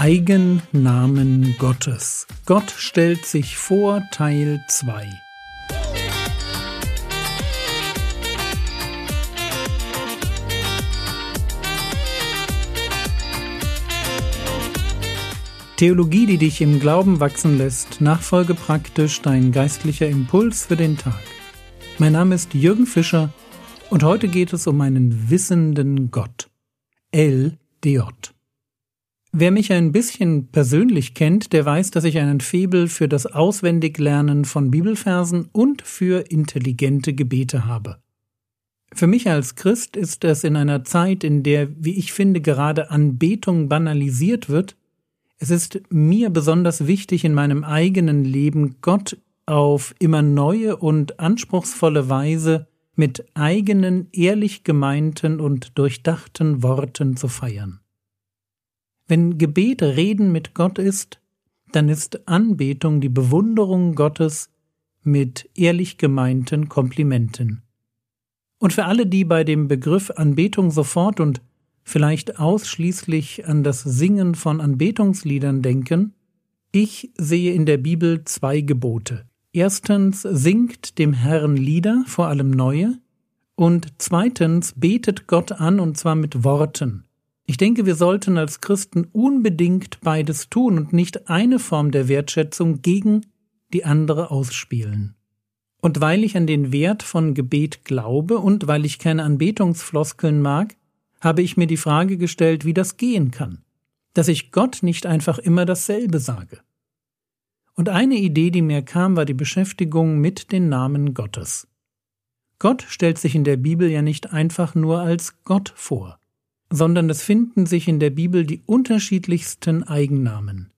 Eigennamen Gottes. Gott stellt sich vor Teil 2. Theologie, die dich im Glauben wachsen lässt, nachfolge praktisch dein geistlicher Impuls für den Tag. Mein Name ist Jürgen Fischer und heute geht es um einen wissenden Gott. El Deot. Wer mich ein bisschen persönlich kennt, der weiß, dass ich einen Febel für das Auswendiglernen von Bibelversen und für intelligente Gebete habe. Für mich als Christ ist es in einer Zeit, in der, wie ich finde, gerade Anbetung banalisiert wird, es ist mir besonders wichtig, in meinem eigenen Leben Gott auf immer neue und anspruchsvolle Weise mit eigenen, ehrlich gemeinten und durchdachten Worten zu feiern. Wenn Gebet Reden mit Gott ist, dann ist Anbetung die Bewunderung Gottes mit ehrlich gemeinten Komplimenten. Und für alle, die bei dem Begriff Anbetung sofort und vielleicht ausschließlich an das Singen von Anbetungsliedern denken, ich sehe in der Bibel zwei Gebote. Erstens singt dem Herrn Lieder, vor allem neue, und zweitens betet Gott an und zwar mit Worten. Ich denke, wir sollten als Christen unbedingt beides tun und nicht eine Form der Wertschätzung gegen die andere ausspielen. Und weil ich an den Wert von Gebet glaube und weil ich keine Anbetungsfloskeln mag, habe ich mir die Frage gestellt, wie das gehen kann, dass ich Gott nicht einfach immer dasselbe sage. Und eine Idee, die mir kam, war die Beschäftigung mit den Namen Gottes. Gott stellt sich in der Bibel ja nicht einfach nur als Gott vor sondern es finden sich in der Bibel die unterschiedlichsten Eigennamen.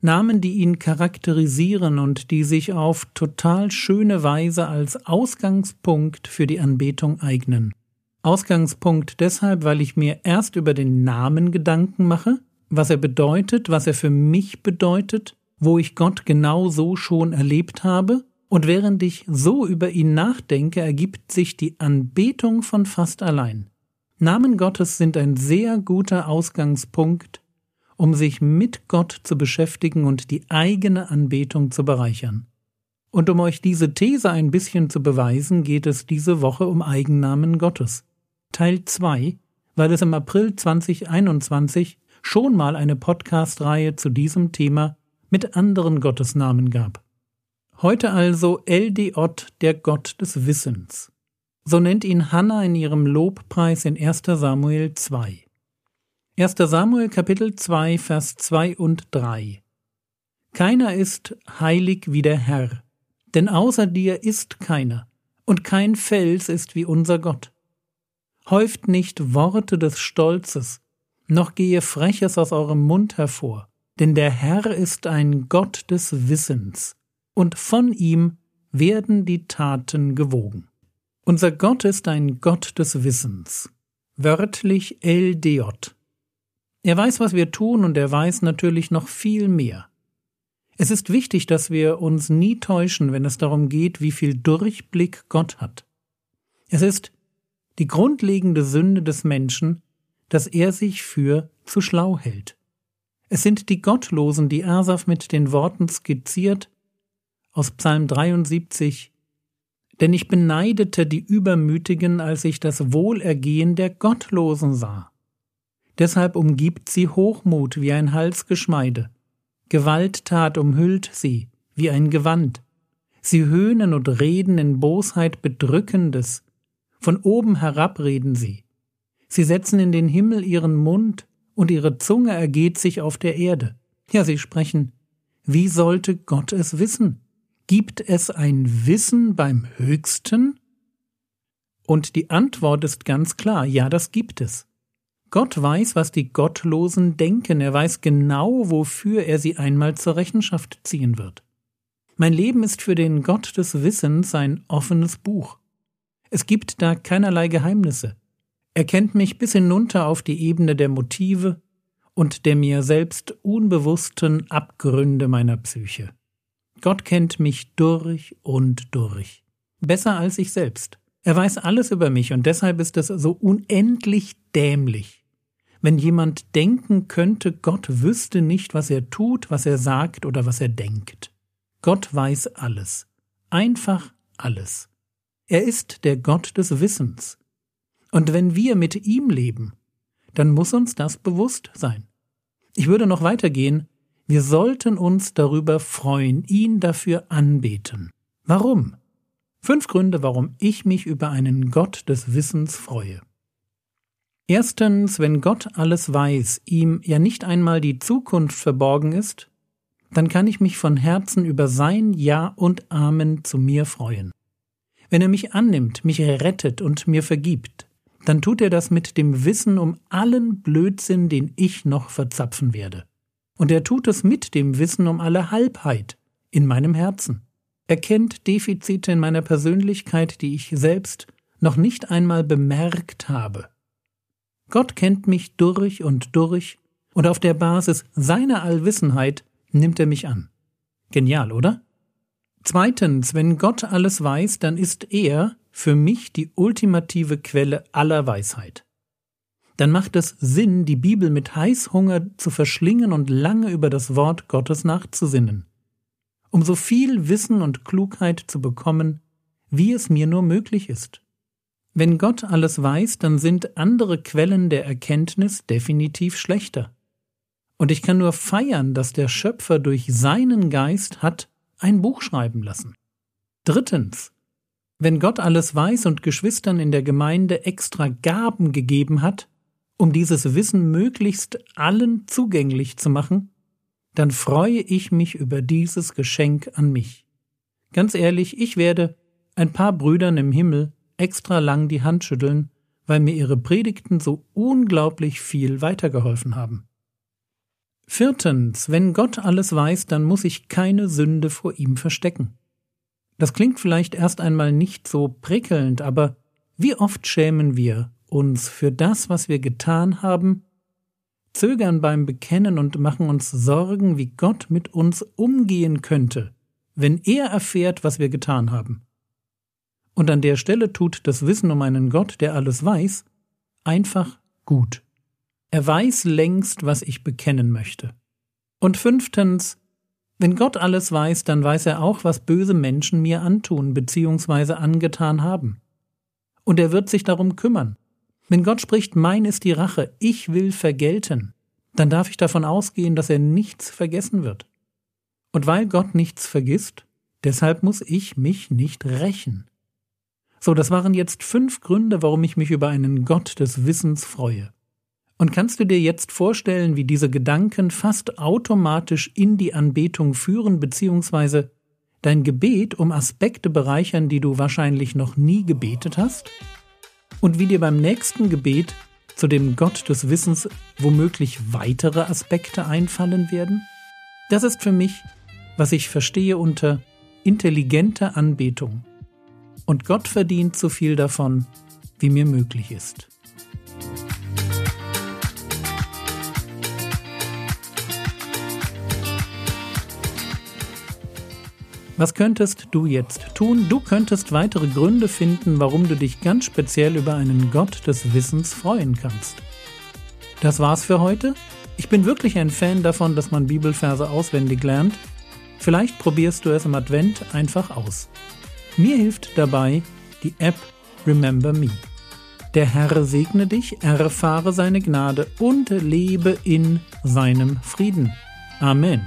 Namen, die ihn charakterisieren und die sich auf total schöne Weise als Ausgangspunkt für die Anbetung eignen. Ausgangspunkt deshalb, weil ich mir erst über den Namen Gedanken mache, was er bedeutet, was er für mich bedeutet, wo ich Gott genau so schon erlebt habe, und während ich so über ihn nachdenke, ergibt sich die Anbetung von fast allein. Namen Gottes sind ein sehr guter Ausgangspunkt, um sich mit Gott zu beschäftigen und die eigene Anbetung zu bereichern. Und um euch diese These ein bisschen zu beweisen, geht es diese Woche um Eigennamen Gottes. Teil 2, weil es im April 2021 schon mal eine Podcast-Reihe zu diesem Thema mit anderen Gottesnamen gab. Heute also LDOT, der Gott des Wissens. So nennt ihn Hannah in ihrem Lobpreis in 1. Samuel 2. 1. Samuel Kapitel 2 Vers 2 und 3 Keiner ist heilig wie der Herr, denn außer dir ist keiner, und kein Fels ist wie unser Gott. Häuft nicht Worte des Stolzes, noch gehe Freches aus eurem Mund hervor, denn der Herr ist ein Gott des Wissens, und von ihm werden die Taten gewogen. Unser Gott ist ein Gott des Wissens, wörtlich El Deot. Er weiß, was wir tun, und er weiß natürlich noch viel mehr. Es ist wichtig, dass wir uns nie täuschen, wenn es darum geht, wie viel Durchblick Gott hat. Es ist die grundlegende Sünde des Menschen, dass er sich für zu schlau hält. Es sind die Gottlosen, die Asaf mit den Worten skizziert aus Psalm 73, denn ich beneidete die Übermütigen, als ich das Wohlergehen der Gottlosen sah. Deshalb umgibt sie Hochmut wie ein Halsgeschmeide. Gewalttat umhüllt sie wie ein Gewand. Sie höhnen und reden in Bosheit Bedrückendes. Von oben herab reden sie. Sie setzen in den Himmel ihren Mund, und ihre Zunge ergeht sich auf der Erde. Ja, sie sprechen, wie sollte Gott es wissen? Gibt es ein Wissen beim Höchsten? Und die Antwort ist ganz klar, ja, das gibt es. Gott weiß, was die Gottlosen denken, er weiß genau, wofür er sie einmal zur Rechenschaft ziehen wird. Mein Leben ist für den Gott des Wissens ein offenes Buch. Es gibt da keinerlei Geheimnisse. Er kennt mich bis hinunter auf die Ebene der Motive und der mir selbst unbewussten Abgründe meiner Psyche. Gott kennt mich durch und durch. Besser als ich selbst. Er weiß alles über mich und deshalb ist es so unendlich dämlich, wenn jemand denken könnte, Gott wüsste nicht, was er tut, was er sagt oder was er denkt. Gott weiß alles. Einfach alles. Er ist der Gott des Wissens. Und wenn wir mit ihm leben, dann muss uns das bewusst sein. Ich würde noch weitergehen, wir sollten uns darüber freuen, ihn dafür anbeten. Warum? Fünf Gründe, warum ich mich über einen Gott des Wissens freue. Erstens, wenn Gott alles weiß, ihm ja nicht einmal die Zukunft verborgen ist, dann kann ich mich von Herzen über sein Ja und Amen zu mir freuen. Wenn er mich annimmt, mich rettet und mir vergibt, dann tut er das mit dem Wissen um allen Blödsinn, den ich noch verzapfen werde. Und er tut es mit dem Wissen um alle Halbheit in meinem Herzen. Er kennt Defizite in meiner Persönlichkeit, die ich selbst noch nicht einmal bemerkt habe. Gott kennt mich durch und durch, und auf der Basis seiner Allwissenheit nimmt er mich an. Genial, oder? Zweitens, wenn Gott alles weiß, dann ist er für mich die ultimative Quelle aller Weisheit. Dann macht es Sinn, die Bibel mit Heißhunger zu verschlingen und lange über das Wort Gottes nachzusinnen, um so viel Wissen und Klugheit zu bekommen, wie es mir nur möglich ist. Wenn Gott alles weiß, dann sind andere Quellen der Erkenntnis definitiv schlechter. Und ich kann nur feiern, dass der Schöpfer durch seinen Geist hat ein Buch schreiben lassen. Drittens. Wenn Gott alles weiß und Geschwistern in der Gemeinde extra Gaben gegeben hat, um dieses Wissen möglichst allen zugänglich zu machen, dann freue ich mich über dieses Geschenk an mich. Ganz ehrlich, ich werde ein paar Brüdern im Himmel extra lang die Hand schütteln, weil mir ihre Predigten so unglaublich viel weitergeholfen haben. Viertens, wenn Gott alles weiß, dann muss ich keine Sünde vor ihm verstecken. Das klingt vielleicht erst einmal nicht so prickelnd, aber wie oft schämen wir uns für das, was wir getan haben, zögern beim Bekennen und machen uns Sorgen, wie Gott mit uns umgehen könnte, wenn er erfährt, was wir getan haben. Und an der Stelle tut das Wissen um einen Gott, der alles weiß, einfach gut. Er weiß längst, was ich bekennen möchte. Und fünftens, wenn Gott alles weiß, dann weiß er auch, was böse Menschen mir antun bzw. angetan haben. Und er wird sich darum kümmern. Wenn Gott spricht, mein ist die Rache, ich will vergelten, dann darf ich davon ausgehen, dass er nichts vergessen wird. Und weil Gott nichts vergisst, deshalb muss ich mich nicht rächen. So, das waren jetzt fünf Gründe, warum ich mich über einen Gott des Wissens freue. Und kannst du dir jetzt vorstellen, wie diese Gedanken fast automatisch in die Anbetung führen, beziehungsweise dein Gebet um Aspekte bereichern, die du wahrscheinlich noch nie gebetet hast? Und wie dir beim nächsten Gebet zu dem Gott des Wissens womöglich weitere Aspekte einfallen werden? Das ist für mich, was ich verstehe unter intelligente Anbetung und Gott verdient so viel davon, wie mir möglich ist. Was könntest du jetzt tun? Du könntest weitere Gründe finden, warum du dich ganz speziell über einen Gott des Wissens freuen kannst. Das war's für heute. Ich bin wirklich ein Fan davon, dass man Bibelverse auswendig lernt. Vielleicht probierst du es im Advent einfach aus. Mir hilft dabei die App Remember Me. Der Herr segne dich, erfahre seine Gnade und lebe in seinem Frieden. Amen.